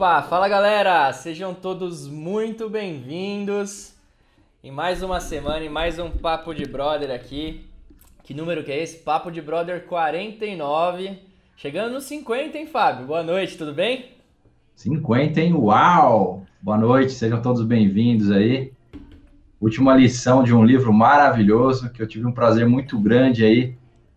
Opa, fala galera! Sejam todos muito bem-vindos em mais uma semana e mais um Papo de Brother aqui. Que número que é esse? Papo de Brother 49. Chegando nos 50, hein, Fábio? Boa noite, tudo bem? 50, hein? Uau! Boa noite, sejam todos bem-vindos aí. Última lição de um livro maravilhoso que eu tive um prazer muito grande aí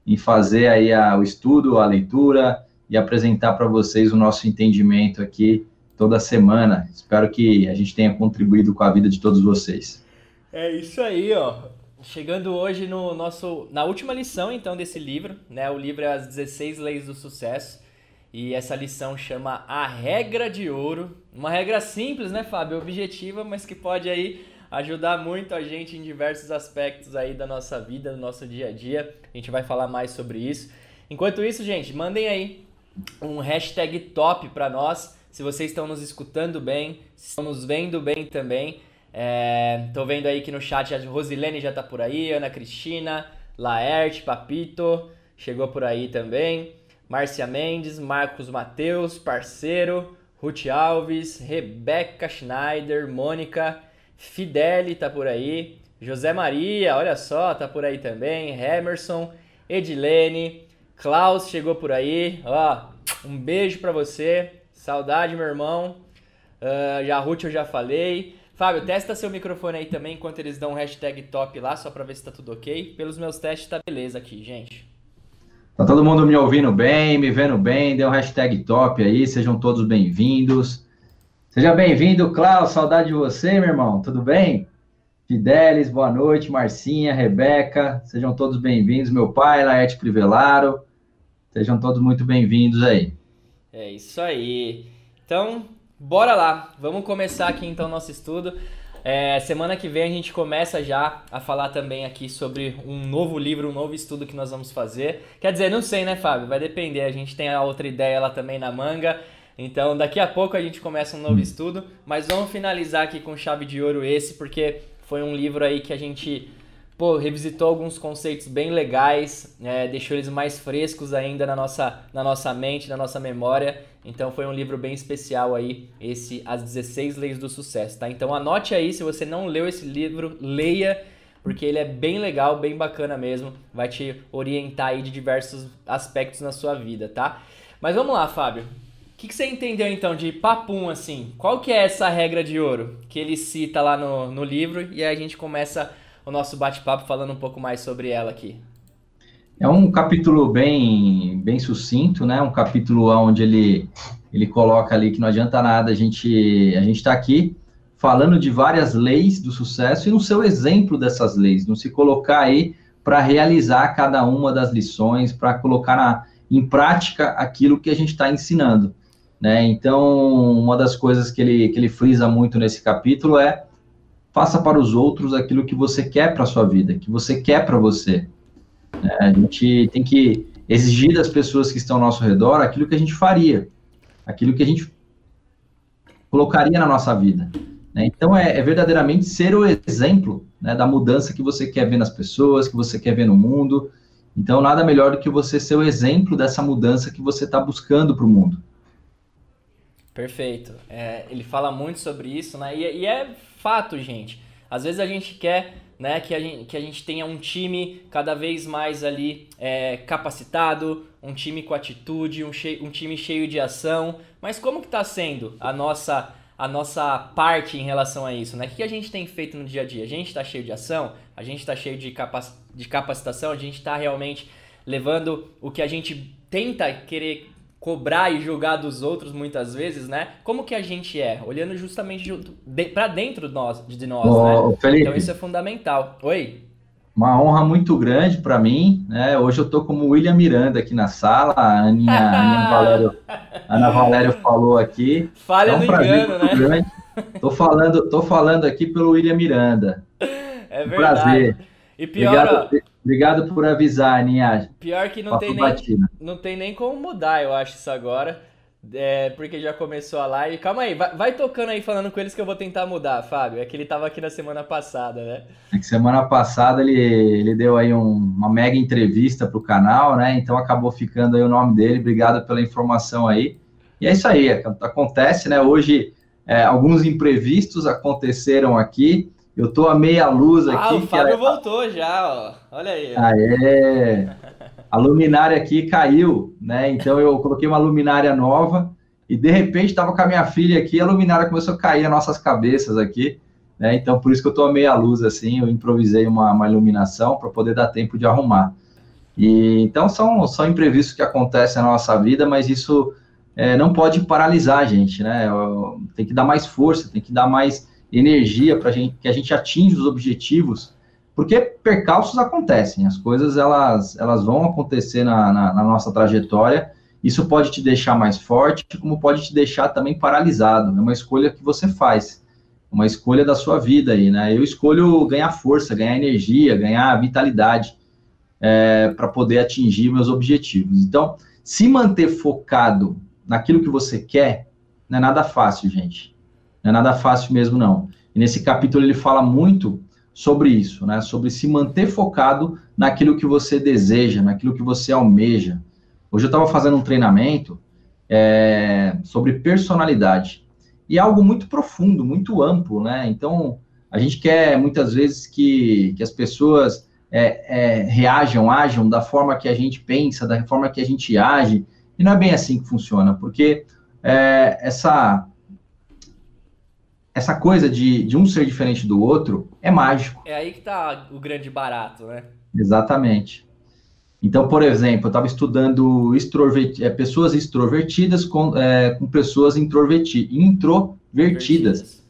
em fazer aí a, o estudo, a leitura e apresentar para vocês o nosso entendimento aqui toda semana. Espero que a gente tenha contribuído com a vida de todos vocês. É isso aí, ó. Chegando hoje no nosso na última lição então desse livro, né? O livro é As 16 Leis do Sucesso. E essa lição chama A Regra de Ouro. Uma regra simples, né, Fábio? Objetiva, mas que pode aí ajudar muito a gente em diversos aspectos aí da nossa vida, do nosso dia a dia. A gente vai falar mais sobre isso. Enquanto isso, gente, mandem aí um hashtag top para nós. Se vocês estão nos escutando bem, se estão nos vendo bem também. É, tô vendo aí que no chat a Rosilene já tá por aí, Ana Cristina, Laerte, Papito, chegou por aí também. Márcia Mendes, Marcos Mateus, parceiro, Ruth Alves, Rebeca Schneider, Mônica, Fideli tá por aí, José Maria, olha só, tá por aí também, Emerson, Edilene, Klaus chegou por aí, ó, um beijo para você, saudade meu irmão, uh, já Ruth eu já falei, Fábio, testa seu microfone aí também enquanto eles dão um hashtag top lá, só pra ver se tá tudo ok. Pelos meus testes tá beleza aqui, gente. Tá todo mundo me ouvindo bem, me vendo bem, dê um hashtag top aí, sejam todos bem-vindos. Seja bem-vindo, Klaus, saudade de você, meu irmão, tudo bem? Fidelis, boa noite, Marcinha, Rebeca, sejam todos bem-vindos, meu pai, Laerte Privelaro, sejam todos muito bem-vindos aí. É isso aí. Então, bora lá, vamos começar aqui então nosso estudo. É, semana que vem a gente começa já a falar também aqui sobre um novo livro, um novo estudo que nós vamos fazer. Quer dizer, não sei, né, Fábio? Vai depender. A gente tem a outra ideia lá também na manga. Então, daqui a pouco a gente começa um novo estudo. Mas vamos finalizar aqui com chave de ouro esse, porque foi um livro aí que a gente pô, revisitou alguns conceitos bem legais, é, deixou eles mais frescos ainda na nossa, na nossa mente, na nossa memória. Então foi um livro bem especial aí, esse As 16 Leis do Sucesso, tá? Então anote aí, se você não leu esse livro, leia, porque ele é bem legal, bem bacana mesmo, vai te orientar aí de diversos aspectos na sua vida, tá? Mas vamos lá, Fábio. O que, que você entendeu então de papum, assim? Qual que é essa regra de ouro que ele cita lá no, no livro e aí a gente começa o nosso bate-papo falando um pouco mais sobre ela aqui? É um capítulo bem, bem sucinto, né? Um capítulo onde ele, ele coloca ali que não adianta nada a gente a gente está aqui falando de várias leis do sucesso e no seu exemplo dessas leis, não se colocar aí para realizar cada uma das lições, para colocar na, em prática aquilo que a gente está ensinando. Né? Então, uma das coisas que ele, que ele frisa muito nesse capítulo é faça para os outros aquilo que você quer para a sua vida, que você quer para você. É, a gente tem que exigir das pessoas que estão ao nosso redor aquilo que a gente faria, aquilo que a gente colocaria na nossa vida. Né? Então, é, é, verdadeiramente ser o exemplo né, da mudança que você quer ver nas pessoas, que você quer ver no mundo. Então, nada melhor do que você ser o exemplo dessa mudança que você está buscando para o mundo. Perfeito. É, ele fala muito sobre isso, né? E, e é fato, gente. Às vezes a gente quer né, que, a gente, que a gente tenha um time cada vez mais ali é, capacitado, um time com atitude, um, cheio, um time cheio de ação. Mas como que está sendo a nossa a nossa parte em relação a isso, né? O que a gente tem feito no dia a dia? A gente está cheio de ação, a gente está cheio de, capac... de capacitação, a gente está realmente levando o que a gente tenta querer cobrar e julgar dos outros muitas vezes, né? Como que a gente é? Olhando justamente de, para dentro de nós, de nós oh, né? Felipe, então isso é fundamental. Oi. Uma honra muito grande para mim, né? Hoje eu tô como William Miranda aqui na sala, a Aninha, a Ana Valério, Ana Valério falou aqui. Falha é um no engano, né? Grande. Tô falando, tô falando aqui pelo William Miranda. É verdade. Um prazer. E pior, obrigado, ó, obrigado por avisar, Aninha. Pior que não tem, nem, não tem nem como mudar, eu acho, isso agora. É, porque já começou a live. Calma aí, vai, vai, tocando aí falando com eles que eu vou tentar mudar, Fábio. É que ele tava aqui na semana passada, né? É que semana passada ele, ele deu aí um, uma mega entrevista pro canal, né? Então acabou ficando aí o nome dele. Obrigado pela informação aí. E é isso aí, acontece, né? Hoje, é, alguns imprevistos aconteceram aqui. Eu tô a meia luz aqui. Ah, o Fábio voltou já, ó. Olha aí. Aê! A luminária aqui caiu, né? Então eu coloquei uma luminária nova e de repente estava com a minha filha aqui, a luminária começou a cair nas nossas cabeças aqui, né? Então por isso que eu estou a meia luz assim, eu improvisei uma, uma iluminação para poder dar tempo de arrumar. E então são, são imprevistos que acontecem na nossa vida, mas isso é, não pode paralisar a gente, né? Tem que dar mais força, tem que dar mais energia para gente, que a gente atinja os objetivos, porque percalços acontecem, as coisas elas, elas vão acontecer na, na, na nossa trajetória. Isso pode te deixar mais forte, como pode te deixar também paralisado. É uma escolha que você faz, uma escolha da sua vida aí, né? Eu escolho ganhar força, ganhar energia, ganhar vitalidade é, para poder atingir meus objetivos. Então, se manter focado naquilo que você quer, não é nada fácil, gente. Não é nada fácil mesmo, não. E nesse capítulo ele fala muito sobre isso, né? Sobre se manter focado naquilo que você deseja, naquilo que você almeja. Hoje eu estava fazendo um treinamento é, sobre personalidade. E é algo muito profundo, muito amplo, né? Então, a gente quer muitas vezes que, que as pessoas é, é, reajam, ajam da forma que a gente pensa, da forma que a gente age, e não é bem assim que funciona, porque é, essa essa coisa de, de um ser diferente do outro é mágico. É aí que tá o grande barato, né? Exatamente. Então, por exemplo, eu estava estudando extroverti é, pessoas extrovertidas com, é, com pessoas introverti introvertidas.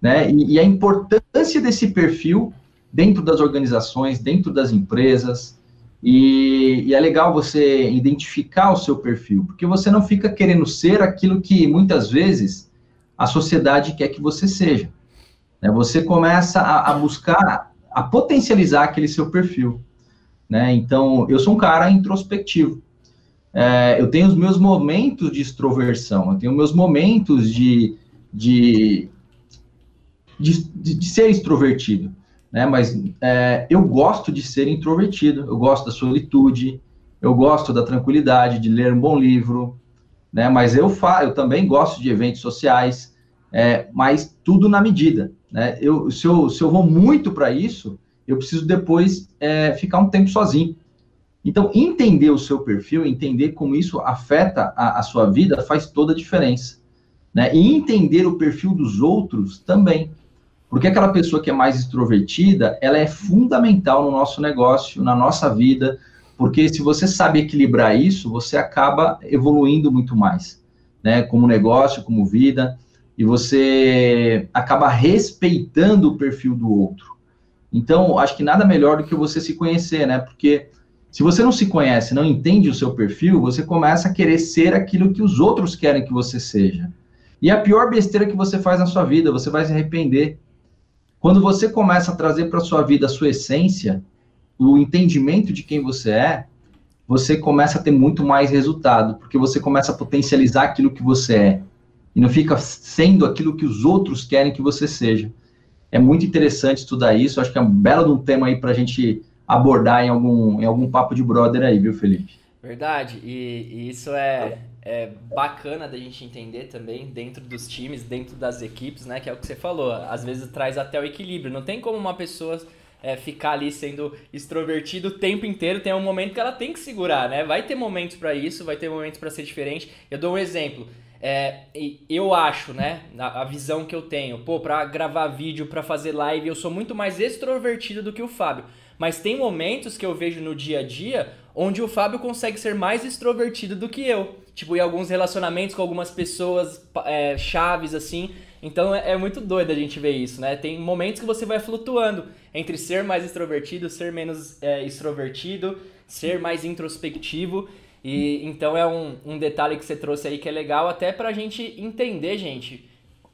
Né? E, e, a importância desse perfil dentro das organizações, dentro das empresas. E, e, é legal você identificar o seu perfil, porque você não fica querendo ser aquilo que muitas vezes a sociedade quer que você seja. Né? Você começa a, a buscar, a potencializar aquele seu perfil. Né? Então, eu sou um cara introspectivo. É, eu tenho os meus momentos de extroversão, eu tenho meus momentos de, de, de, de ser extrovertido né? Mas é, eu gosto de ser introvertido, eu gosto da solitude, eu gosto da tranquilidade, de ler um bom livro, né? Mas eu, fa eu também gosto de eventos sociais, é, mas tudo na medida, né? Eu, se, eu, se eu vou muito para isso, eu preciso depois é, ficar um tempo sozinho. Então, entender o seu perfil, entender como isso afeta a, a sua vida, faz toda a diferença. Né? E entender o perfil dos outros também. Porque aquela pessoa que é mais extrovertida, ela é fundamental no nosso negócio, na nossa vida, porque se você sabe equilibrar isso, você acaba evoluindo muito mais, né? Como negócio, como vida, e você acaba respeitando o perfil do outro. Então, acho que nada melhor do que você se conhecer, né? Porque se você não se conhece, não entende o seu perfil, você começa a querer ser aquilo que os outros querem que você seja. E a pior besteira que você faz na sua vida, você vai se arrepender. Quando você começa a trazer para sua vida a sua essência, o entendimento de quem você é, você começa a ter muito mais resultado, porque você começa a potencializar aquilo que você é e não fica sendo aquilo que os outros querem que você seja. É muito interessante estudar isso, acho que é um belo um tema aí para a gente abordar em algum, em algum papo de brother aí, viu, Felipe? Verdade, e, e isso é, é bacana da gente entender também dentro dos times, dentro das equipes, né? Que é o que você falou. Às vezes traz até o equilíbrio. Não tem como uma pessoa é, ficar ali sendo extrovertido o tempo inteiro. Tem um momento que ela tem que segurar, né? Vai ter momentos para isso, vai ter momentos para ser diferente. Eu dou um exemplo. É, eu acho, né, a, visão que eu tenho, pô, pra gravar vídeo, pra fazer live, eu sou muito mais extrovertido do que o Fábio. Mas tem momentos que eu vejo no dia a dia onde o Fábio consegue ser mais extrovertido do que eu. Tipo, em alguns relacionamentos com algumas pessoas é, chaves, assim. Então é, é, muito doido a gente ver isso, né? Tem momentos que você vai flutuando entre ser mais extrovertido, ser menos é, extrovertido, ser mais introspectivo. E então é um, um detalhe que você trouxe aí que é legal até pra gente entender, gente,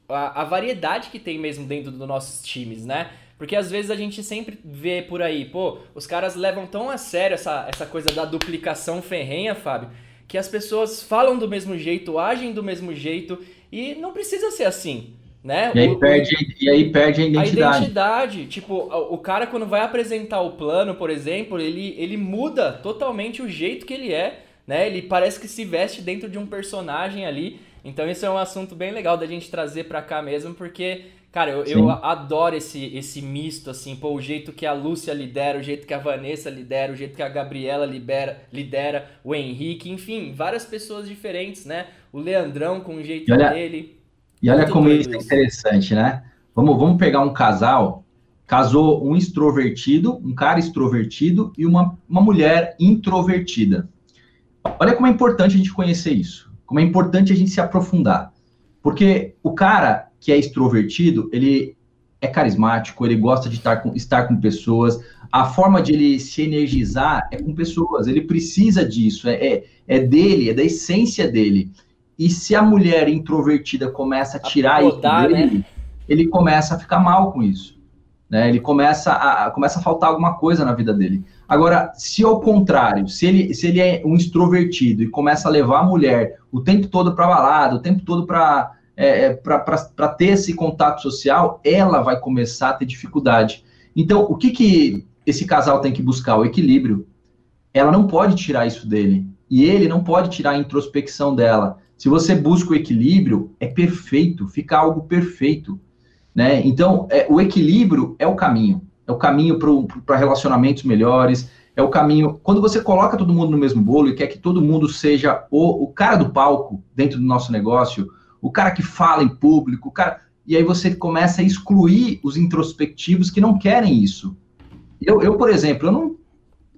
a, a variedade que tem mesmo dentro dos nossos times, né? Porque às vezes a gente sempre vê por aí, pô, os caras levam tão a sério essa, essa coisa da duplicação ferrenha, Fábio, que as pessoas falam do mesmo jeito, agem do mesmo jeito e não precisa ser assim. Né? E, aí o, perde, e aí perde a identidade. A identidade. Tipo, o cara quando vai apresentar o plano, por exemplo, ele, ele muda totalmente o jeito que ele é, né? Ele parece que se veste dentro de um personagem ali Então isso é um assunto bem legal da gente trazer para cá mesmo, porque, cara, eu, eu, adoro esse, esse misto, assim, pô, o jeito que a Lúcia lidera, o jeito que a Vanessa lidera, o jeito que a Gabriela libera, lidera, o Henrique, enfim, várias pessoas diferentes, né? O Leandrão com o jeito olha, dele. E olha como isso é interessante, né? Vamos, vamos pegar um casal, casou um extrovertido, um cara extrovertido e uma, uma mulher introvertida. Olha como é importante a gente conhecer isso, como é importante a gente se aprofundar. Porque o cara que é extrovertido, ele é carismático, ele gosta de estar com, estar com pessoas, a forma de ele se energizar é com pessoas, ele precisa disso, é, é, é dele, é da essência dele. E se a mulher introvertida começa a tirar a isso dele, né? ele começa a ficar mal com isso. Né? Ele começa a, começa a faltar alguma coisa na vida dele. Agora, se ao contrário, se ele, se ele é um extrovertido e começa a levar a mulher o tempo todo para balada, o tempo todo para é, é para ter esse contato social, ela vai começar a ter dificuldade. Então, o que, que esse casal tem que buscar? O equilíbrio. Ela não pode tirar isso dele. E ele não pode tirar a introspecção dela. Se você busca o equilíbrio, é perfeito, fica algo perfeito. Né? Então, é, o equilíbrio é o caminho. É o caminho para relacionamentos melhores, é o caminho. Quando você coloca todo mundo no mesmo bolo e quer que todo mundo seja o, o cara do palco dentro do nosso negócio, o cara que fala em público, o cara. E aí você começa a excluir os introspectivos que não querem isso. Eu, eu por exemplo, eu não,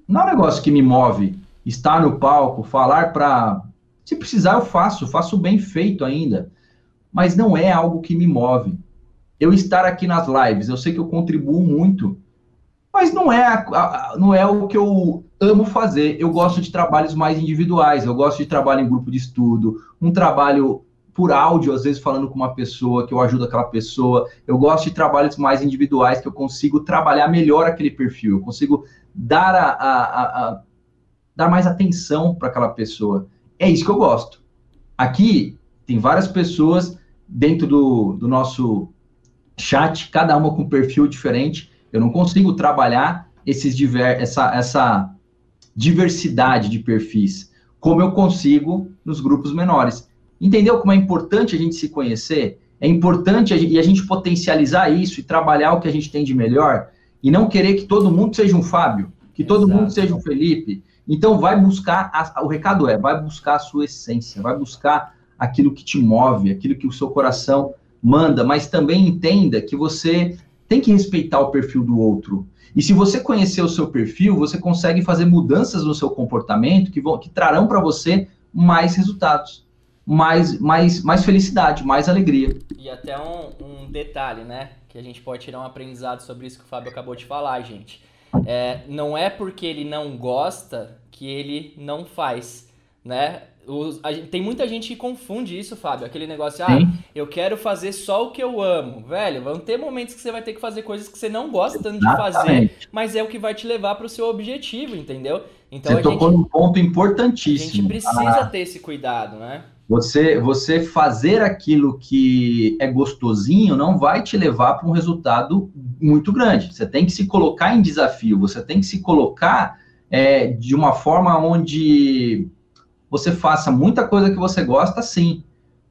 não é um negócio que me move estar no palco, falar para. Se precisar, eu faço, faço bem feito ainda. Mas não é algo que me move eu estar aqui nas lives, eu sei que eu contribuo muito, mas não é, a, não é o que eu amo fazer. Eu gosto de trabalhos mais individuais, eu gosto de trabalho em grupo de estudo, um trabalho por áudio, às vezes falando com uma pessoa, que eu ajudo aquela pessoa. Eu gosto de trabalhos mais individuais, que eu consigo trabalhar melhor aquele perfil, eu consigo dar, a, a, a dar mais atenção para aquela pessoa. É isso que eu gosto. Aqui tem várias pessoas dentro do, do nosso chat, cada uma com um perfil diferente. Eu não consigo trabalhar esses diver, essa, essa diversidade de perfis como eu consigo nos grupos menores. Entendeu como é importante a gente se conhecer? É importante a gente, e a gente potencializar isso e trabalhar o que a gente tem de melhor e não querer que todo mundo seja um Fábio, que todo Exato. mundo seja um Felipe. Então vai buscar, a, o recado é, vai buscar a sua essência, vai buscar aquilo que te move, aquilo que o seu coração manda, mas também entenda que você tem que respeitar o perfil do outro. E se você conhecer o seu perfil, você consegue fazer mudanças no seu comportamento que, vão, que trarão para você mais resultados, mais, mais, mais felicidade, mais alegria. E até um, um, detalhe, né? Que a gente pode tirar um aprendizado sobre isso que o Fábio acabou de falar, gente. É, não é porque ele não gosta que ele não faz, né? Os, a, tem muita gente que confunde isso, Fábio. Aquele negócio, ah, eu quero fazer só o que eu amo. Velho, vão ter momentos que você vai ter que fazer coisas que você não gosta tanto de fazer, mas é o que vai te levar para o seu objetivo, entendeu? Então você tocou gente, num ponto importantíssimo. A gente precisa ah, ter esse cuidado, né? Você, você fazer aquilo que é gostosinho não vai te levar para um resultado muito grande. Você tem que se colocar em desafio, você tem que se colocar é, de uma forma onde você faça muita coisa que você gosta, sim.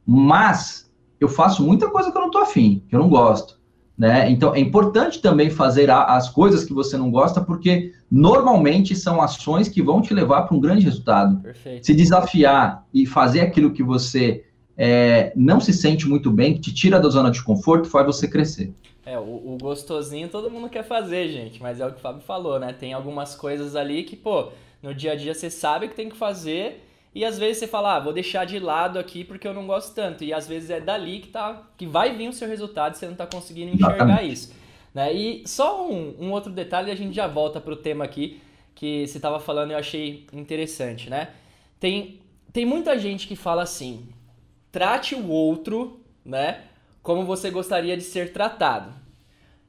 Mas eu faço muita coisa que eu não tô afim, que eu não gosto. Né? Então é importante também fazer as coisas que você não gosta, porque normalmente são ações que vão te levar para um grande resultado. Perfeito. Se desafiar e fazer aquilo que você é, não se sente muito bem, que te tira da zona de conforto, faz você crescer. É, o, o, gostosinho todo mundo quer fazer, gente, mas é o que o Fábio falou, né? Tem algumas coisas ali que, pô, no dia a dia você sabe que tem que fazer e às vezes você fala, ah, vou deixar de lado aqui porque eu não gosto tanto. E às vezes é dali que, tá, que vai vir o seu resultado e você não está conseguindo enxergar isso. Né? E só um, um outro detalhe, a gente já volta para o tema aqui que você estava falando e eu achei interessante, né? Tem, tem muita gente que fala assim, trate o outro, né, como você gostaria de ser tratado.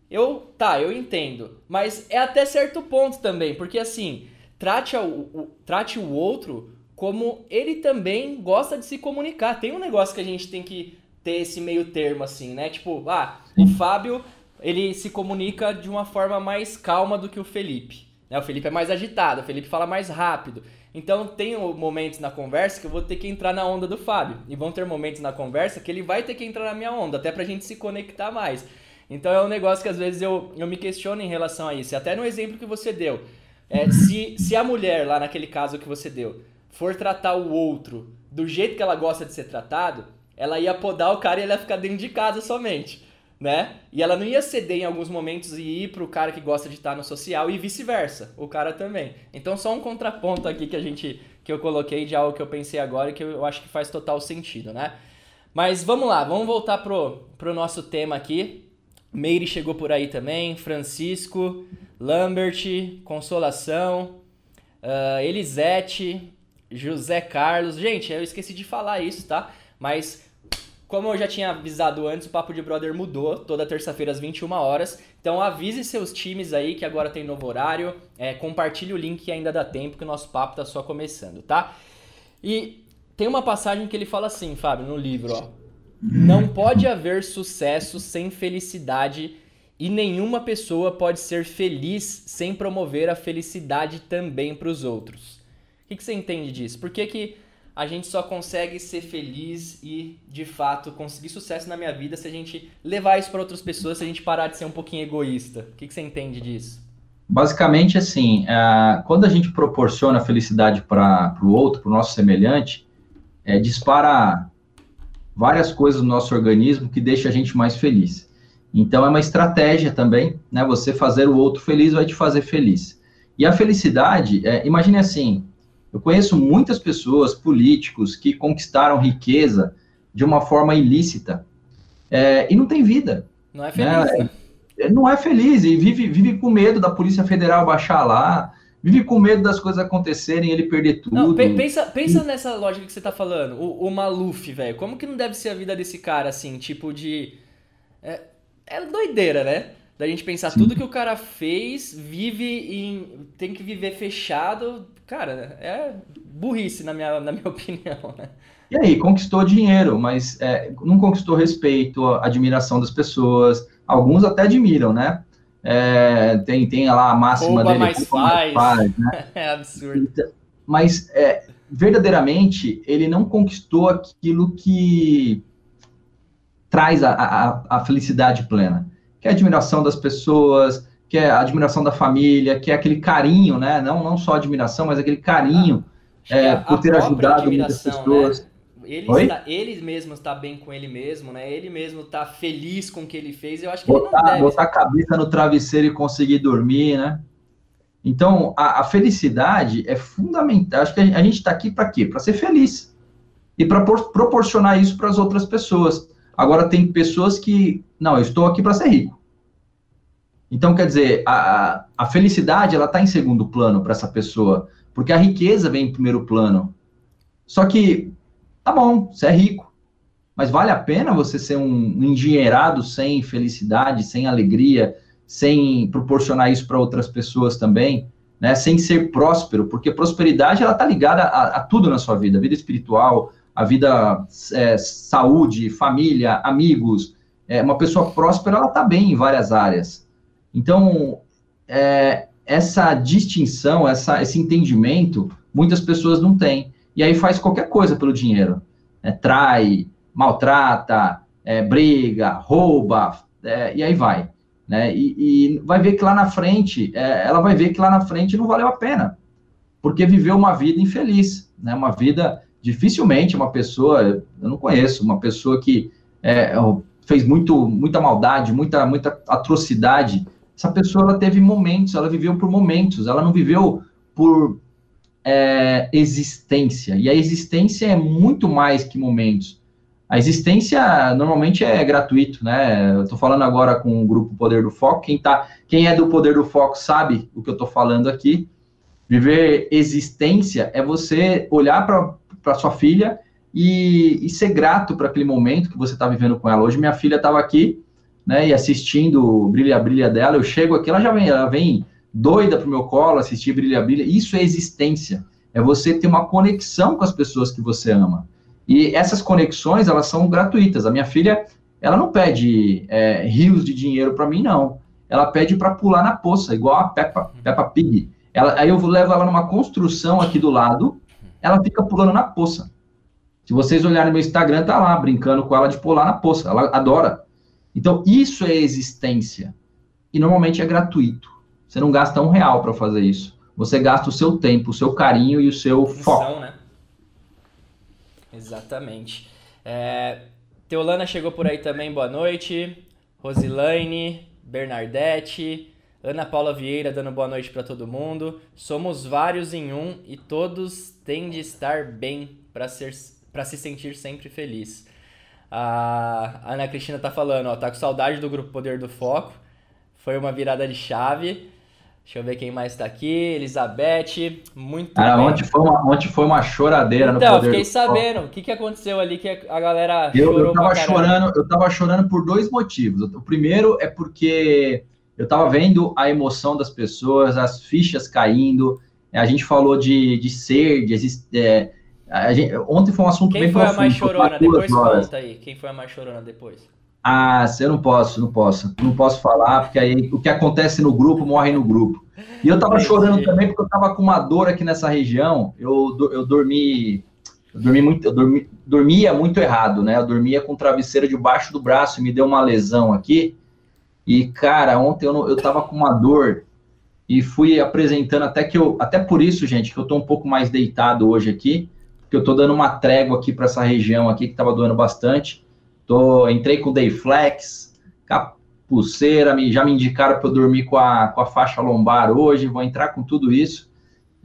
Eu, tá, eu entendo, mas é até certo ponto também, porque assim, trate o, o trate o outro como ele também gosta de se comunicar. Tem um negócio que a gente tem que ter esse meio termo, assim, né? Tipo, ah, o Fábio, ele se comunica de uma forma mais calma do que o Felipe. Né? O Felipe é mais agitado, o Felipe fala mais rápido. Então tem momentos na conversa que eu vou ter que entrar na onda do Fábio. E vão ter momentos na conversa que ele vai ter que entrar na minha onda, até pra gente se conectar mais. Então é um negócio que às vezes eu, eu me questiono em relação a isso. Até no exemplo que você deu. É, se, se a mulher, lá naquele caso que você deu, for tratar o outro do jeito que ela gosta de ser tratado, ela ia podar o cara e ele ia ficar dentro de casa somente né? E ela não ia ceder em alguns momentos e ir pro cara que gosta de estar no social e vice-versa, o cara também. Então só um contraponto aqui que a gente que eu coloquei de algo que eu pensei agora e que eu acho que faz total sentido, né? Mas vamos lá, vamos voltar pro, pro nosso tema aqui. Meire chegou por aí também, Francisco, Lambert, Consolação, uh, Elisete, José Carlos. Gente, eu esqueci de falar isso, tá? Mas como eu já tinha avisado antes, o Papo de Brother mudou toda terça-feira às 21 horas. Então avise seus times aí que agora tem novo horário. É, compartilhe o link que ainda dá tempo, que o nosso papo tá só começando, tá? E tem uma passagem que ele fala assim, Fábio, no livro, ó. Não pode haver sucesso sem felicidade e nenhuma pessoa pode ser feliz sem promover a felicidade também para os outros. Que, que você entende disso? Por que, que a gente só consegue ser feliz e, de fato, conseguir sucesso na minha vida se a gente levar isso para outras pessoas, se a gente parar de ser um pouquinho egoísta. O que, que você entende disso? Basicamente, assim, é, quando a gente proporciona felicidade para o outro, para o nosso semelhante, é, dispara várias coisas no nosso organismo que deixa a gente mais feliz. Então, é uma estratégia também, né? Você fazer o outro feliz vai te fazer feliz. E a felicidade, é, imagine assim, eu conheço muitas pessoas, políticos, que conquistaram riqueza de uma forma ilícita é, e não tem vida. Não é feliz. Né? Né? Não é feliz e vive, vive com medo da Polícia Federal baixar lá, vive com medo das coisas acontecerem, ele perder tudo. Não, pensa, pensa nessa lógica que você tá falando. O, o Maluf, velho. Como que não deve ser a vida desse cara, assim, tipo de. É, é doideira, né? Da gente pensar Sim. tudo que o cara fez, vive em. tem que viver fechado. Cara, é burrice, na minha, na minha opinião, né? E aí, conquistou dinheiro, mas é, não conquistou respeito, admiração das pessoas. Alguns até admiram, né? É, tem, tem lá a máxima dele. Mais faz. mais faz né? É absurdo. Então, mas, é, verdadeiramente, ele não conquistou aquilo que traz a, a, a felicidade plena que é a admiração das pessoas, que é a admiração da família, que é aquele carinho, né? Não, não só admiração, mas aquele carinho ah, é, por ter ajudado muitas né? pessoas. Né? Ele, está, ele mesmo está bem com ele mesmo, né? Ele mesmo está feliz com o que ele fez. Eu acho que botar, ele não deve... botar a cabeça no travesseiro e conseguir dormir, né? Então, a, a felicidade é fundamental. Acho que a gente está aqui para quê? Para ser feliz e para proporcionar isso para as outras pessoas. Agora, tem pessoas que, não, eu estou aqui para ser rico. Então, quer dizer, a, a felicidade, ela está em segundo plano para essa pessoa, porque a riqueza vem em primeiro plano. Só que, tá bom, você é rico, mas vale a pena você ser um, engenheirado sem felicidade, sem alegria, sem proporcionar isso para outras pessoas também, né? Sem ser próspero, porque prosperidade ela tá ligada a, a tudo na sua vida, a vida espiritual, a vida, é, saúde, família, amigos. É, uma pessoa próspera, ela está bem em várias áreas. Então, é, essa distinção, essa, esse entendimento, muitas pessoas não têm. E aí faz qualquer coisa pelo dinheiro. Né? Trai, maltrata, é, briga, rouba, é, e aí vai. Né? E, e, vai ver que lá na frente, é, ela vai ver que lá na frente não valeu a pena. Porque viveu uma vida infeliz, né? uma vida dificilmente uma pessoa, eu não conheço, uma pessoa que é, fez muito, muita maldade, muita, muita atrocidade, essa pessoa ela teve momentos, ela viveu por momentos, ela não viveu por é, existência. E a existência é muito mais que momentos. A existência normalmente é gratuito, né? Eu estou falando agora com o grupo Poder do Foco. Quem, tá, quem é do Poder do Foco sabe o que eu estou falando aqui. Viver existência é você olhar para para sua filha e, e, ser grato para aquele momento que você está vivendo com ela. Hoje minha filha estava aqui, né, e assistindo Brilha Brilha dela, eu chego aqui, ela já vem, ela vem doida pro meu colo assistir Brilha Brilha. Isso é existência. É você ter uma conexão com as pessoas que você ama. E essas conexões, elas são gratuitas. A minha filha, ela não pede é, rios de dinheiro para mim, não. Ela pede para pular na poça, igual a Peppa, Peppa Pig. Ela, aí eu levo ela numa construção aqui do lado, ela fica pulando na poça. Se vocês olharem no meu Instagram, tá lá, brincando com ela de pular na poça. Ela adora. Então, isso é existência. E normalmente é gratuito. Você não gasta um real para fazer isso. Você gasta o seu tempo, o seu carinho e o seu Função, foco. Né? Exatamente. É, Teolana chegou por aí também, boa noite. Rosilane, Bernardete, Ana Paula Vieira dando boa noite para todo mundo. Somos vários em um e todos têm de estar bem para se sentir sempre feliz. A Ana Cristina tá falando, ó, tá com saudade do grupo Poder do Foco. Foi uma virada de chave. Deixa eu ver quem mais tá aqui. Elizabeth, muito Cara, bem. Ontem foi, uma, ontem foi uma choradeira então, no Poder fiquei sabendo. O que, que aconteceu ali que a galera eu, chorou eu tava chorando, Eu tava chorando por dois motivos. O primeiro é porque eu tava vendo a emoção das pessoas, as fichas caindo. A gente falou de, de ser, de existir Gente, ontem foi um assunto Quem bem profundo. Quem foi a mais chorona? Depois horas. conta aí. Quem foi a mais chorona depois? Ah, eu não posso, não posso. Não posso falar, porque aí o que acontece no grupo morre no grupo. E eu tava chorando também porque eu tava com uma dor aqui nessa região. Eu, eu dormi. Eu dormi muito, eu dormi, dormia muito errado, né? Eu dormia com travesseiro debaixo do braço e me deu uma lesão aqui. E, cara, ontem eu, não, eu tava com uma dor e fui apresentando até que eu. Até por isso, gente, que eu tô um pouco mais deitado hoje aqui porque eu estou dando uma trégua aqui para essa região aqui que estava doendo bastante. Tô, entrei com Dayflex, pulseira, me, já me indicaram para eu dormir com a, com a faixa lombar hoje, vou entrar com tudo isso.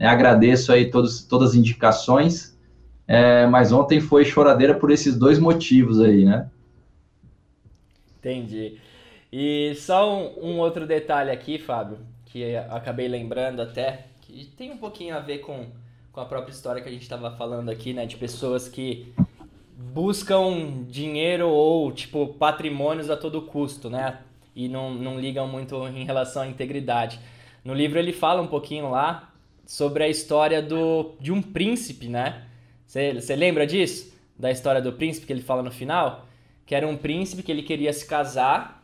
É, agradeço aí todos, todas as indicações, é, mas ontem foi choradeira por esses dois motivos aí, né? Entendi. E só um, um outro detalhe aqui, Fábio, que acabei lembrando até, que tem um pouquinho a ver com com a própria história que a gente estava falando aqui, né? De pessoas que buscam dinheiro ou, tipo, patrimônios a todo custo, né? E não, não ligam muito em relação à integridade. No livro ele fala um pouquinho lá sobre a história do, de um príncipe, né? Você lembra disso? Da história do príncipe que ele fala no final? Que era um príncipe que ele queria se casar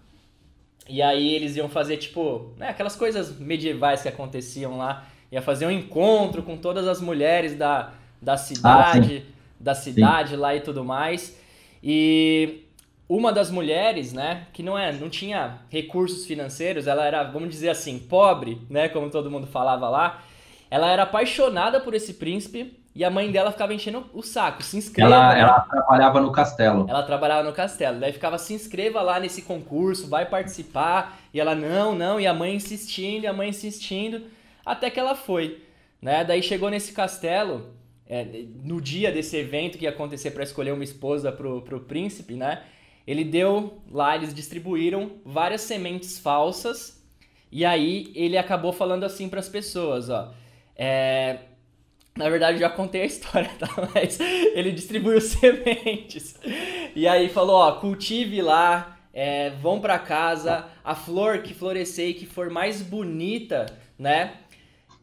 e aí eles iam fazer, tipo, né, aquelas coisas medievais que aconteciam lá ia fazer um encontro com todas as mulheres da, da cidade, ah, da cidade sim. lá e tudo mais. E uma das mulheres, né, que não é, não tinha recursos financeiros, ela era, vamos dizer assim, pobre, né, como todo mundo falava lá. Ela era apaixonada por esse príncipe e a mãe dela ficava enchendo o saco, se inscreva. Ela, ela trabalhava no castelo. Ela trabalhava no castelo. Daí ficava, se inscreva lá nesse concurso, vai participar. E ela, não, não. E a mãe insistindo, e a mãe insistindo até que ela foi. Né? Daí chegou nesse castelo, é, no dia desse evento que ia acontecer para escolher uma esposa pro, pro príncipe, né? Ele deu lá, eles distribuíram várias sementes falsas e aí ele acabou falando assim para as pessoas, ó. É, na verdade, já contei a história, tá? Mas ele distribuiu sementes. E aí falou, ó, cultive lá, é, vão para casa, a flor que florescer e que for mais bonita, né?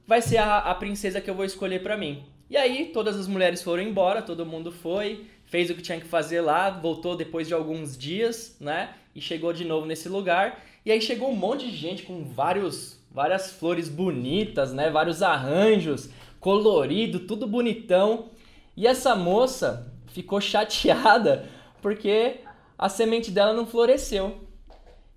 Vai ser a, a princesa que eu vou escolher para mim. E aí todas as mulheres foram embora, todo mundo foi, fez o que tinha que fazer lá, voltou depois de alguns dias, né? E chegou de novo nesse lugar. E aí chegou um monte de gente com vários, várias flores bonitas, né? Vários arranjos, colorido, tudo bonitão. E essa moça ficou chateada porque a semente dela não floresceu.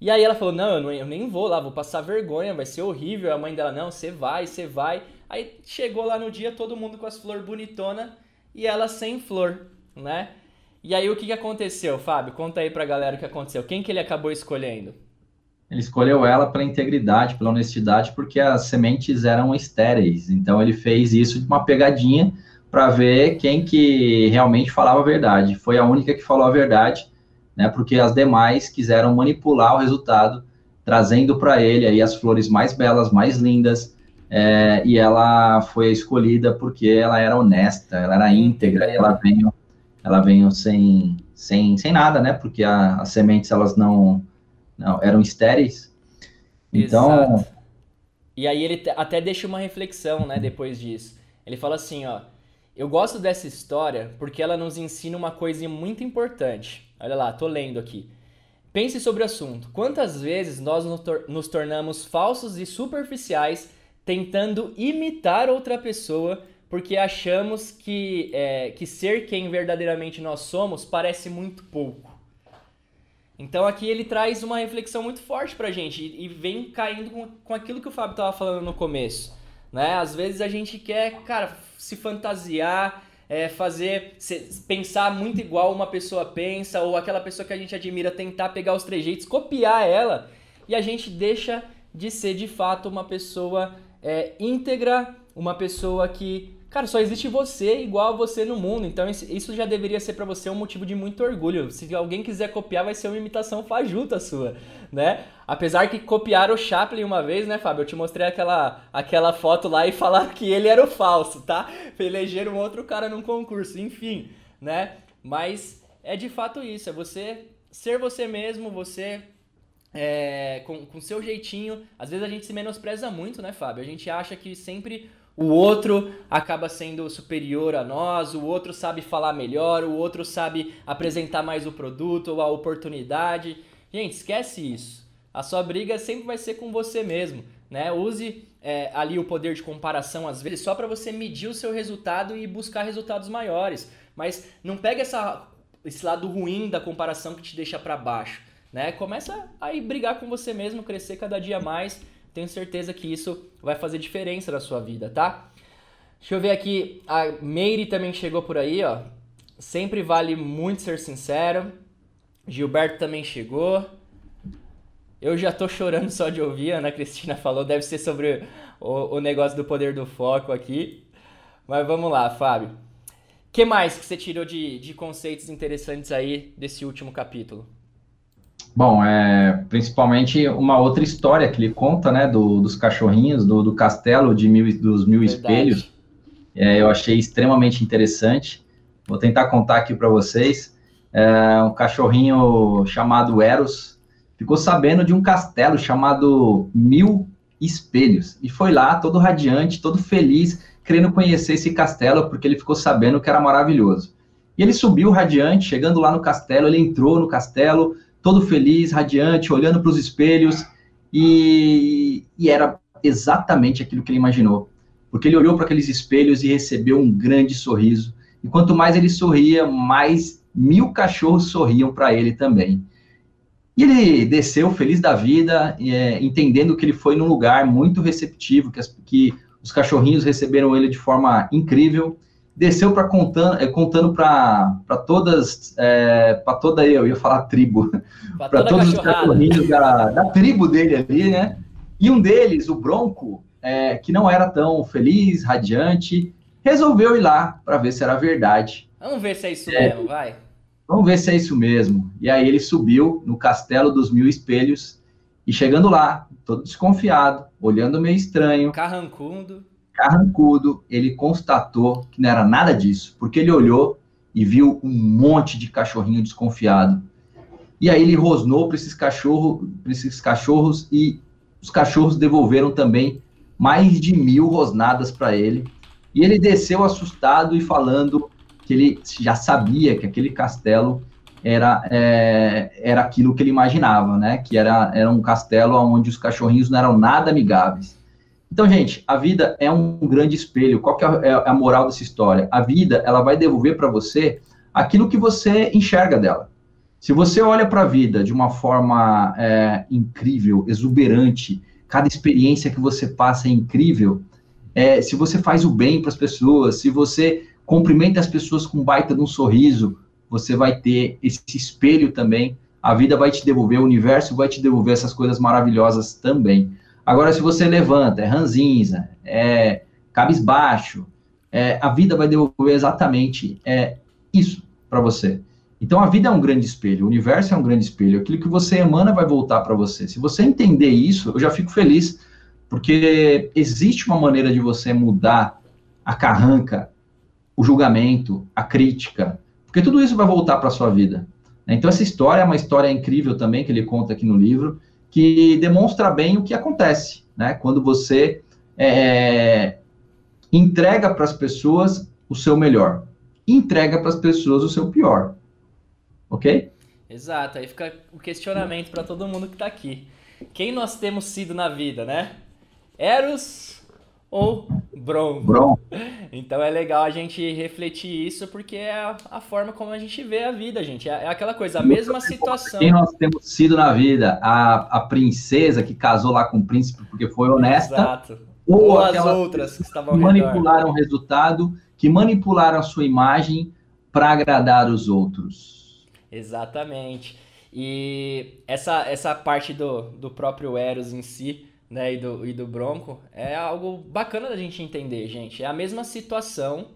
E aí ela falou: Não, eu, não, eu nem vou lá, vou passar vergonha, vai ser horrível. A mãe dela: Não, você vai, você vai. Aí chegou lá no dia, todo mundo com as flores bonitona e ela sem flor, né? E aí o que, que aconteceu, Fábio? Conta aí pra galera o que aconteceu. Quem que ele acabou escolhendo? Ele escolheu ela pela integridade, pela honestidade, porque as sementes eram estéreis. Então ele fez isso de uma pegadinha para ver quem que realmente falava a verdade. Foi a única que falou a verdade né? Porque as demais quiseram manipular o resultado, trazendo para ele aí as flores mais belas, mais lindas, é, e ela foi escolhida porque ela era honesta, ela era íntegra, ela veio, ela veio sem, sem, sem nada, né? Porque a, as sementes elas não, não eram estéreis. Então. Exato. E aí ele até deixa uma reflexão, né? Depois disso, ele fala assim, ó. Eu gosto dessa história porque ela nos ensina uma coisa muito importante. Olha lá, tô lendo aqui. Pense sobre o assunto. Quantas vezes nós nos tornamos falsos e superficiais tentando imitar outra pessoa porque achamos que, é, que ser quem verdadeiramente nós somos parece muito pouco. Então aqui ele traz uma reflexão muito forte pra gente e, vem caindo com, com aquilo que o Fábio estava falando no começo. Né? Às vezes a gente quer, cara, se fantasiar, é, fazer, pensar muito igual uma pessoa pensa, ou aquela pessoa que a gente admira tentar pegar os trejeitos, copiar ela, e a gente deixa de ser de fato uma pessoa é, íntegra, uma pessoa que, cara, só existe você igual a você no mundo. Então isso já deveria ser para você um motivo de muito orgulho. Se alguém quiser copiar, vai ser uma imitação fajuta sua, né? Apesar que copiaram o Chaplin uma vez, né, Fábio? Eu te mostrei aquela, aquela foto lá e falaram que ele era o falso, tá? Elegeram outro cara num concurso, enfim, né? Mas é de fato isso, é você ser você mesmo, você é, com, com seu jeitinho. Às vezes a gente se menospreza muito, né, Fábio? A gente acha que sempre o outro acaba sendo superior a nós, o outro sabe falar melhor, o outro sabe apresentar mais o produto ou a oportunidade. Gente, esquece isso. A sua briga sempre vai ser com você mesmo, né? Use é, ali o poder de comparação às vezes só para você medir o seu resultado e buscar resultados maiores. Mas não pega essa, esse lado ruim da comparação que te deixa para baixo né? Começa a brigar com você mesmo, crescer cada dia mais. Tenho certeza que isso vai fazer diferença na sua vida, tá? Deixa eu ver aqui, a Meire também chegou por aí, ó. Sempre vale muito ser sincero. Gilberto também chegou. Eu já tô chorando só de ouvir, a Ana Cristina falou, deve ser sobre o, o negócio do poder do foco aqui. Mas vamos lá, Fábio. O que mais que você tirou de, de conceitos interessantes aí desse último capítulo? Bom, é, principalmente uma outra história que ele conta, né, do, dos cachorrinhos, do, do castelo de mil, dos mil Verdade. espelhos. É, eu achei extremamente interessante. Vou tentar contar aqui para vocês. É, um cachorrinho chamado Eros ficou sabendo de um castelo chamado Mil Espelhos e foi lá todo radiante, todo feliz, querendo conhecer esse castelo porque ele ficou sabendo que era maravilhoso. E ele subiu radiante, chegando lá no castelo, ele entrou no castelo, todo feliz, radiante, olhando para os espelhos, e, e era exatamente aquilo que ele imaginou. Porque ele olhou para aqueles espelhos e recebeu um grande sorriso. E quanto mais ele sorria, mais mil cachorros sorriam para ele também. E ele desceu feliz da vida, é, entendendo que ele foi num lugar muito receptivo, que, as, que os cachorrinhos receberam ele de forma incrível desceu para contando, é, contando para todas, é, para toda eu ia falar tribo, para todos os cachorrinhos da, da, tribo dele ali, né? E um deles, o Bronco, é, que não era tão feliz, radiante, resolveu ir lá para ver se era verdade. Vamos ver se é isso é, mesmo, vai. Vamos ver se é isso mesmo. E aí ele subiu no castelo dos mil espelhos e chegando lá, todo desconfiado, olhando meio estranho. Carrancudo carrancudo, ele constatou que não era nada disso, porque ele olhou e viu um monte de cachorrinho desconfiado. E aí ele rosnou para esses, cachorro, esses cachorros e os cachorros devolveram também mais de mil rosnadas para ele. E ele desceu assustado e falando que ele já sabia que aquele castelo era, é, era aquilo que ele imaginava, né? Que era, era um castelo onde os cachorrinhos não eram nada amigáveis. Então, gente, a vida é um grande espelho. Qual que é, é a moral dessa história? A vida, ela vai devolver para você aquilo que você enxerga dela. Se você olha para a vida de uma forma é, incrível, exuberante, cada experiência que você passa é incrível, é, se você faz o bem para as pessoas, se você cumprimenta as pessoas com baita de um sorriso, você vai ter esse espelho também. A vida vai te devolver, o universo vai te devolver essas coisas maravilhosas também. Agora, se você levanta, é ranzinza, é cabisbaixo, é, a vida vai devolver exatamente é, isso para você. Então, a vida é um grande espelho, o universo é um grande espelho. Aquilo que você emana vai voltar para você. Se você entender isso, eu já fico feliz, porque existe uma maneira de você mudar a carranca, o julgamento, a crítica, porque tudo isso vai voltar para sua vida. Então, essa história é uma história incrível também, que ele conta aqui no livro que demonstra bem o que acontece, né? Quando você é, entrega para as pessoas o seu melhor, entrega para as pessoas o seu pior, ok? Exato. Aí fica o questionamento para todo mundo que está aqui. Quem nós temos sido na vida, né? Eros ou Bronco? Bronco. Então é legal a gente refletir isso porque é a, a forma como a gente vê a vida, gente. É, é aquela coisa, a mesma situação. Quem nós temos sido na vida? A, a princesa que casou lá com o príncipe porque foi honesta. Exato. Ou, ou as outras que estavam que manipularam o resultado, que manipularam a sua imagem para agradar os outros. Exatamente. E essa, essa parte do, do próprio Eros em si, né, e do, e do Bronco, é algo bacana da gente entender, gente. É a mesma situação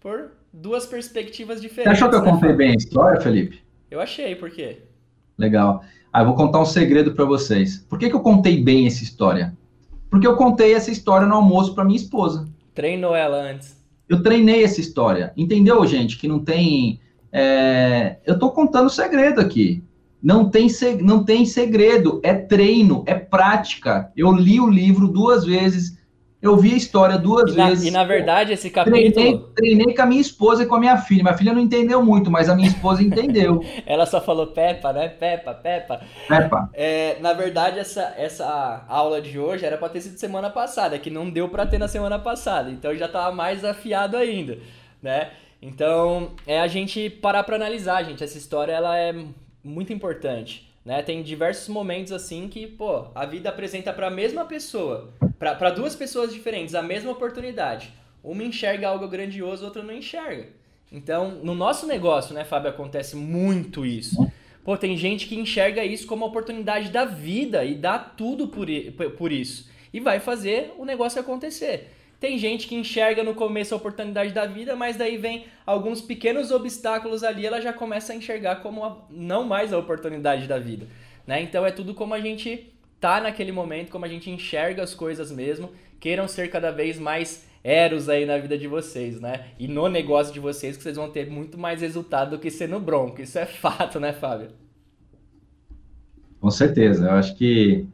por duas perspectivas diferentes. Você achou que eu né, contei bem a história, Felipe? Eu achei, por quê? Legal. Ah, eu vou contar um segredo para vocês. Por que, que eu contei bem essa história? Porque eu contei essa história no almoço para minha esposa. Treinou ela antes. Eu treinei essa história. Entendeu, gente? Que não tem. É... Eu estou contando segredo aqui. Não tem, não tem segredo, é treino, é prática. Eu li o livro duas vezes, eu vi a história duas e na, vezes. E na verdade, esse capítulo. Treinei, treinei, com a minha esposa e com a minha filha. Minha filha não entendeu muito, mas a minha esposa entendeu. Ela só falou Peppa, né? Peppa, Peppa. Peppa. É, na verdade, essa, essa aula de hoje era para ter sido semana passada, que não deu para ter na semana passada. Então já tava mais afiado ainda, né? Então, é a gente parar para analisar, gente. Essa história ela é muito importante. Né? Tem diversos momentos assim que, pô, a vida apresenta para a mesma pessoa, para duas pessoas diferentes, a mesma oportunidade. Uma enxerga algo grandioso, outra não enxerga. Então, no nosso negócio, né, Fábio, acontece muito isso. Pô, tem gente que enxerga isso como oportunidade da vida e dá tudo por, por isso. E vai fazer o negócio acontecer. Tem gente que enxerga no começo a oportunidade da vida, mas daí vem alguns pequenos obstáculos ali, ela já começa a enxergar como a, não mais a oportunidade da vida, né? Então é tudo como a gente tá naquele momento, como a gente enxerga as coisas mesmo. Queiram ser cada vez mais eros aí na vida de vocês, né? E no negócio de vocês que vocês vão ter muito mais resultado do que ser no bronco. Isso é fato, né, Fábio? Com certeza. Eu acho que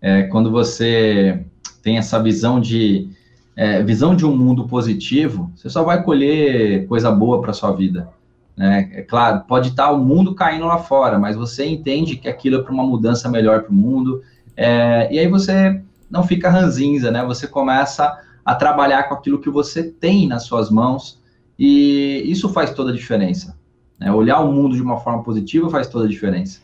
é, quando você tem essa visão de é, visão de um mundo positivo, você só vai colher coisa boa para sua vida. Né? É claro, pode estar o mundo caindo lá fora, mas você entende que aquilo é para uma mudança melhor para o mundo, é, e aí você não fica ranzinza, né? Você começa a trabalhar com aquilo que você tem nas suas mãos, e isso faz toda a diferença. Né? Olhar o mundo de uma forma positiva faz toda a diferença.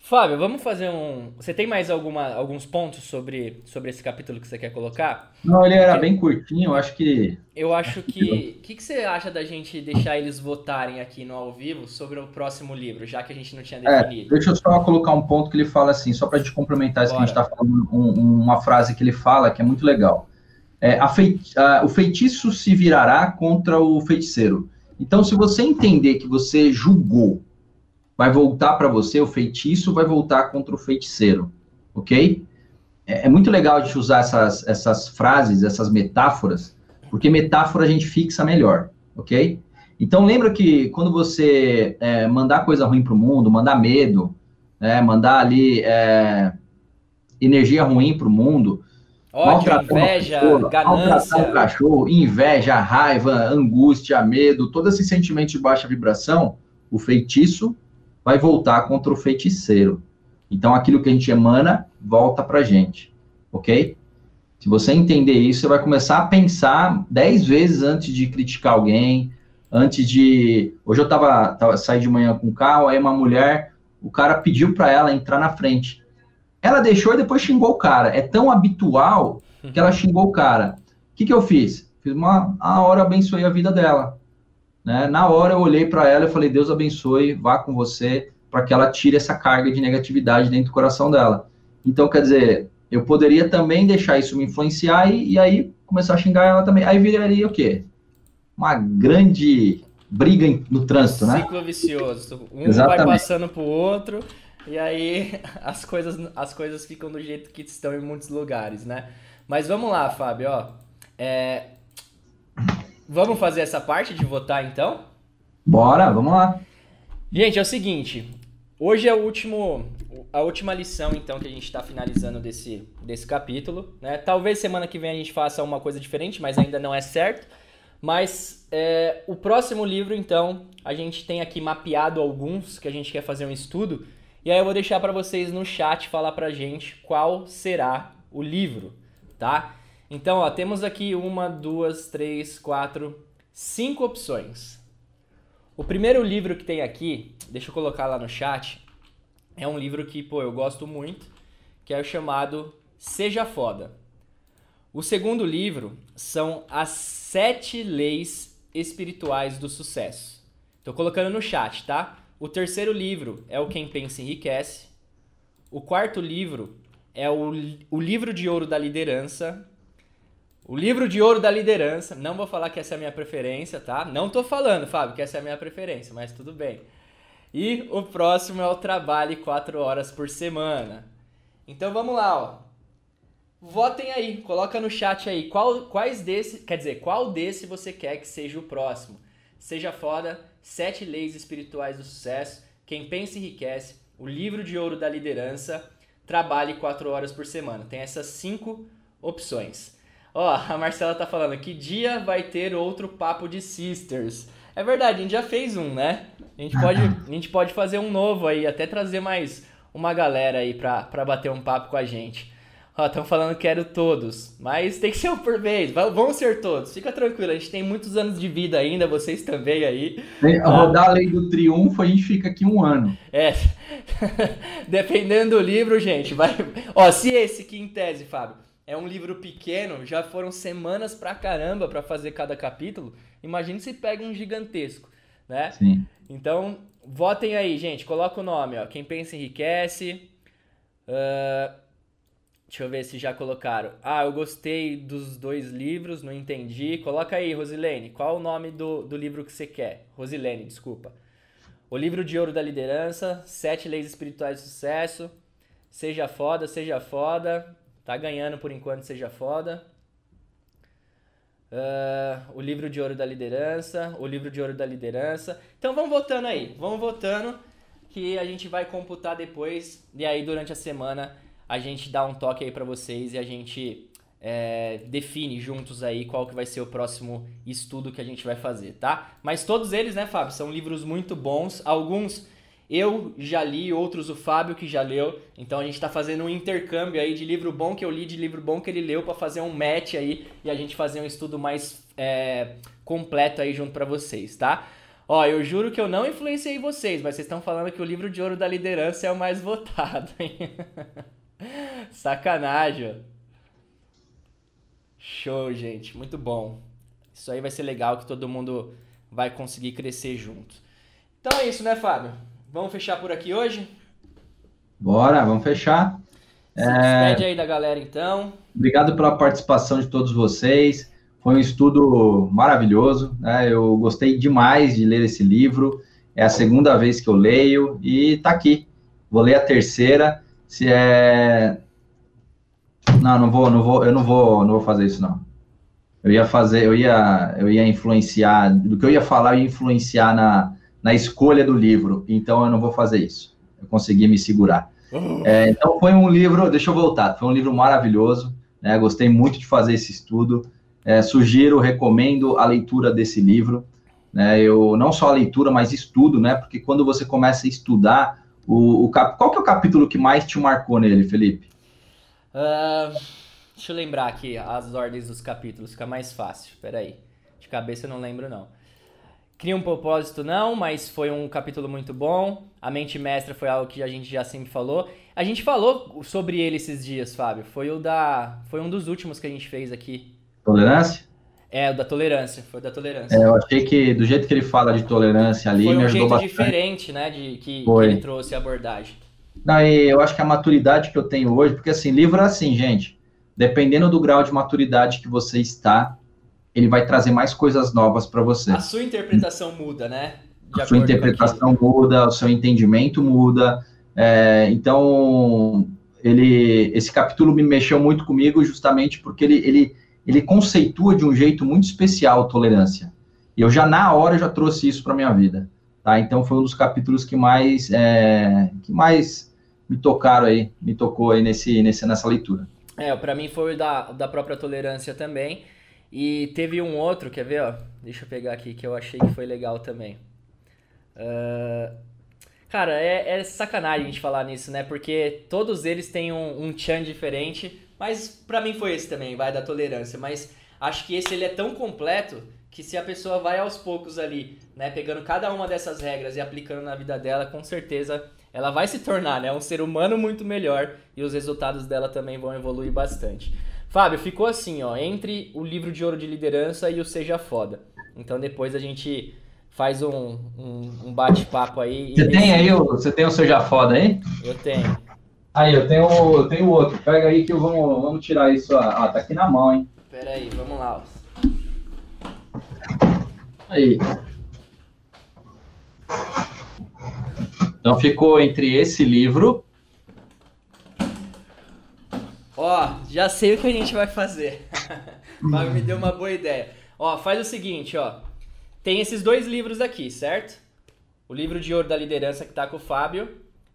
Fábio, vamos fazer um. Você tem mais alguma, alguns pontos sobre, sobre esse capítulo que você quer colocar? Não, ele era Porque... bem curtinho, eu acho que. Eu acho que. O que, que você acha da gente deixar eles votarem aqui no ao vivo sobre o próximo livro, já que a gente não tinha é, definido? É, deixa eu só colocar um ponto que ele fala assim, só para a gente complementar isso Bora. que a gente está falando, um, uma frase que ele fala que é muito legal. É, a feit... a, o feitiço se virará contra o feiticeiro. Então, se você entender que você julgou vai voltar para você, o feitiço vai voltar contra o feiticeiro, ok? É, é, muito legal a gente usar essas, essas frases, essas metáforas, porque metáfora a gente fixa melhor, ok? Então lembra que quando você é, mandar coisa ruim para o mundo, mandar medo, né, mandar ali é, energia ruim para o mundo, Ódio, inveja, pessoa, ganância. Cachorro, inveja, raiva, angústia, medo, todo esse sentimento de baixa vibração, o feitiço vai voltar contra o feiticeiro. Então, aquilo que a gente emana, volta para a gente, ok? Se você entender isso, você vai começar a pensar dez vezes antes de criticar alguém, antes de... Hoje eu tava, tava saí de manhã com o carro, aí uma mulher, o cara pediu para ela entrar na frente. Ela deixou e depois xingou o cara. É tão habitual que ela xingou o cara. O que, que eu fiz? Fiz uma, a hora abençoei a vida dela. Né? Na hora eu olhei para ela e falei: Deus abençoe, vá com você, para que ela tire essa carga de negatividade dentro do coração dela. Então, quer dizer, eu poderia também deixar isso me influenciar e, e aí começar a xingar ela também. Aí viraria o quê? Uma grande briga no trânsito, né? Ciclo vicioso. Um Exatamente. vai passando pro outro e aí as coisas, as coisas ficam do jeito que estão em muitos lugares, né? Mas vamos lá, Fábio, ó. É, Vamos fazer essa parte de votar então? Bora, vamos lá. Gente, é o seguinte. Hoje é o último, a última lição, então, que a gente está finalizando desse, desse capítulo. Né? Talvez semana que vem a gente faça uma coisa diferente, mas ainda não é certo. Mas é, o próximo livro, então, a gente tem aqui mapeado alguns que a gente quer fazer um estudo. E aí eu vou deixar para vocês no chat falar pra gente qual será o livro, tá? Então, ó, temos aqui uma, duas, três, quatro, cinco opções. O primeiro livro que tem aqui, deixa eu colocar lá no chat, é um livro que, pô, eu gosto muito, que é o chamado Seja Foda. O segundo livro são As Sete Leis Espirituais do Sucesso. Tô colocando no chat, tá? O terceiro livro é o Quem Pensa Enriquece. O quarto livro é o, o Livro de Ouro da Liderança. O Livro de Ouro da Liderança. Não vou falar que essa é a minha preferência, tá? Não tô falando, Fábio, que essa é a minha preferência, mas tudo bem. E o próximo é o Trabalhe 4 horas por semana. Então vamos lá, ó. Votem aí, coloca no chat aí qual, quais desse, quer dizer, qual desse você quer que seja o próximo. Seja foda, Sete Leis Espirituais do Sucesso, Quem Pensa Enriquece, o Livro de Ouro da Liderança, Trabalhe 4 horas por semana. Tem essas cinco opções. Ó, a Marcela tá falando, que dia vai ter outro Papo de Sisters? É verdade, a gente já fez um, né? A gente pode, a gente pode fazer um novo aí, até trazer mais uma galera aí pra, pra bater um papo com a gente. Ó, estão falando que quero todos, mas tem que ser um por vez. Vão ser todos. Fica tranquilo, a gente tem muitos anos de vida ainda, vocês também aí. Tá? Rodar a lei do triunfo, a gente fica aqui um ano. É. Dependendo do livro, gente, vai. Ó, se esse aqui em tese, Fábio, é um livro pequeno, já foram semanas pra caramba para fazer cada capítulo. Imagine se pega um gigantesco, né? Sim. Então, votem aí, gente. Coloca o nome, ó. Quem pensa enriquece. Uh, Deixa eu ver se já colocaram. Ah, eu gostei dos dois livros, não entendi. Coloca aí, Rosilene. Qual o nome do, do livro que você quer? Rosilene, desculpa. O livro de ouro da liderança, Sete Leis Espirituais de Sucesso. Seja foda, seja foda. Tá ganhando por enquanto, seja foda. Uh, o livro de ouro da liderança. O livro de ouro da liderança. Então vamos votando aí. Vamos votando que a gente vai computar depois. E aí durante a semana a gente dá um toque aí para vocês e a gente é, define juntos aí qual que vai ser o próximo estudo que a gente vai fazer, tá? Mas todos eles, né, Fábio, são livros muito bons. Alguns eu já li, outros o Fábio que já leu. Então a gente está fazendo um intercâmbio aí de livro bom que eu li, de livro bom que ele leu, para fazer um match aí e a gente fazer um estudo mais é, completo aí junto para vocês, tá? Ó, eu juro que eu não influenciei vocês, mas vocês estão falando que o livro de ouro da liderança é o mais votado, hein? Sacanagem. Show, gente. Muito bom. Isso aí vai ser legal que todo mundo vai conseguir crescer junto. Então é isso, né, Fábio? Vamos fechar por aqui hoje? Bora, vamos fechar. Se é... despede aí da galera, então. Obrigado pela participação de todos vocês. Foi um estudo maravilhoso. Né? Eu gostei demais de ler esse livro. É a segunda vez que eu leio e tá aqui. Vou ler a terceira se é. Não, não vou, não vou, eu não vou, não vou fazer isso não. Eu ia fazer, eu ia, eu ia influenciar, do que eu ia falar, eu ia influenciar na, na escolha do livro. Então eu não vou fazer isso. Eu consegui me segurar. Uhum. É, então foi um livro, deixa eu voltar, foi um livro maravilhoso. Né, gostei muito de fazer esse estudo. É, sugiro, recomendo a leitura desse livro. Né, eu não só a leitura, mas estudo, né? Porque quando você começa a estudar o, o cap... Qual que é o capítulo que mais te marcou nele, Felipe? Uh, deixa eu lembrar aqui as ordens dos capítulos, fica mais fácil. Peraí. De cabeça eu não lembro, não. Cria um propósito, não, mas foi um capítulo muito bom. A mente mestra foi algo que a gente já sempre falou. A gente falou sobre ele esses dias, Fábio. Foi o da. Foi um dos últimos que a gente fez aqui. Tolerância? É, o da tolerância, foi da tolerância. É, eu achei que do jeito que ele fala de tolerância ali, foi um me ajudou jeito bastante. diferente, né, de que, que, ele trouxe a abordagem. Não, e eu acho que a maturidade que eu tenho hoje, porque assim, livro é assim, gente, dependendo do grau de maturidade que você está, ele vai trazer mais coisas novas para você. A sua interpretação muda, né? De a sua interpretação muda, o seu entendimento muda. É, então, ele, esse capítulo me mexeu muito comigo justamente porque ele, ele ele conceitua de um jeito muito especial a tolerância. E eu já na hora já trouxe isso para minha vida, tá? Então foi um dos capítulos que mais é, que mais me tocaram aí, me tocou aí nesse, nesse nessa leitura. É, para mim foi o da, da própria tolerância também. E teve um outro, quer ver, ó? Deixa eu pegar aqui que eu achei que foi legal também. Uh, Cara, é, é, sacanagem a gente falar nisso, né? Porque todos eles têm um, um tchan diferente, mas para mim foi esse também, vai da tolerância. Mas acho que esse ele é tão completo que se a pessoa vai aos poucos ali, né, pegando cada uma dessas regras e aplicando na vida dela, com certeza ela vai se tornar, né, um ser humano muito melhor e os resultados dela também vão evoluir bastante. Fábio, ficou assim, ó, entre o livro de ouro de liderança e o Seja Foda. Então depois a gente faz um, um, um bate-papo aí. Você tem aí o, você tem o Seja Foda aí? Eu tenho. Aí, eu tenho, eu tenho outro. Pega aí que vamos, vamos tirar isso. Ah, tá aqui na mão, hein? Pera aí, vamos lá. Aí. Então ficou entre esse livro. Ó, já sei o que a gente vai fazer. Fábio me deu uma boa ideia. Ó, faz o seguinte, ó. Tem esses dois livros aqui, certo? O livro de ouro da liderança que tá com o Fábio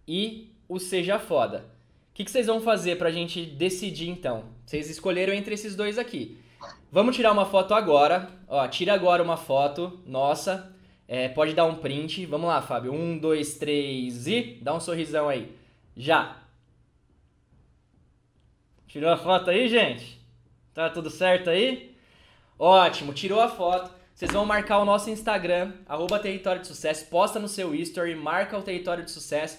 e o Seja Foda. O que, que vocês vão fazer pra gente decidir então? Vocês escolheram entre esses dois aqui. Vamos tirar uma foto agora. Ó, tira agora uma foto nossa. É, pode dar um print. Vamos lá, Fábio. Um, dois, três e. Dá um sorrisão aí. Já. Tirou a foto aí, gente? Tá tudo certo aí? Ótimo, tirou a foto. Vocês vão marcar o nosso Instagram, arroba Território de Sucesso, posta no seu history, marca o Território de Sucesso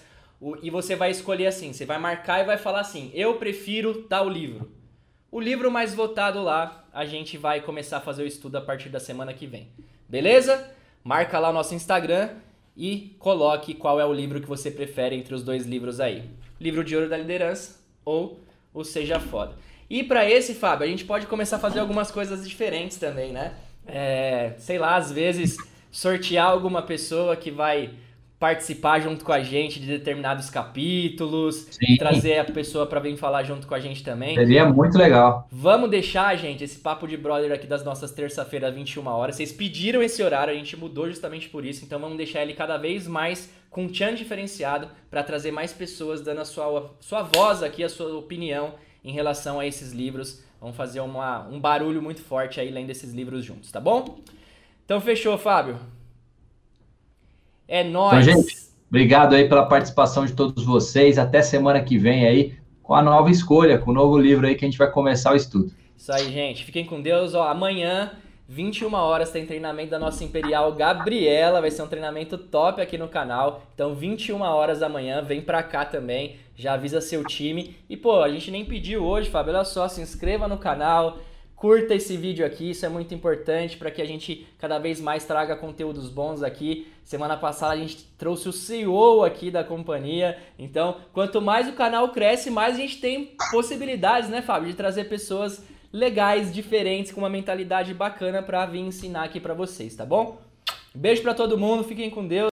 e você vai escolher assim, você vai marcar e vai falar assim, eu prefiro tal livro. O livro mais votado lá, a gente vai começar a fazer o estudo a partir da semana que vem. Beleza? Marca lá o nosso Instagram e coloque qual é o livro que você prefere entre os dois livros aí. Livro de Ouro da Liderança ou o Seja Foda. E para esse, Fábio, a gente pode começar a fazer algumas coisas diferentes também, né? É, sei lá, às vezes sortear alguma pessoa que vai participar junto com a gente de determinados capítulos, Sim. trazer a pessoa para vir falar junto com a gente também. Seria muito legal. Vamos deixar, gente, esse papo de brother aqui das nossas terça-feiras, 21 horas. Vocês pediram esse horário, a gente mudou justamente por isso, então vamos deixar ele cada vez mais com um tchan diferenciado para trazer mais pessoas dando a sua, sua voz aqui, a sua opinião em relação a esses livros. Vamos fazer uma, um barulho muito forte aí lendo esses livros juntos, tá bom? Então fechou, Fábio. É nóis. Então, gente, obrigado aí pela participação de todos vocês. Até semana que vem aí com a nova escolha, com o novo livro aí que a gente vai começar o estudo. Isso aí, gente. Fiquem com Deus. Ó, amanhã, 21 horas, tem treinamento da nossa Imperial Gabriela. Vai ser um treinamento top aqui no canal. Então, 21 horas amanhã, vem pra cá também. Já avisa seu time. E, pô, a gente nem pediu hoje, Fábio. Olha só, se inscreva no canal Curta esse vídeo aqui, isso é muito importante para que a gente cada vez mais traga conteúdos bons aqui. Semana passada a gente trouxe o CEO aqui da companhia. Então, quanto mais o canal cresce, mais a gente tem possibilidades, né, Fábio, de trazer pessoas legais, diferentes, com uma mentalidade bacana para vir ensinar aqui para vocês, tá bom? Beijo para todo mundo, fiquem com Deus.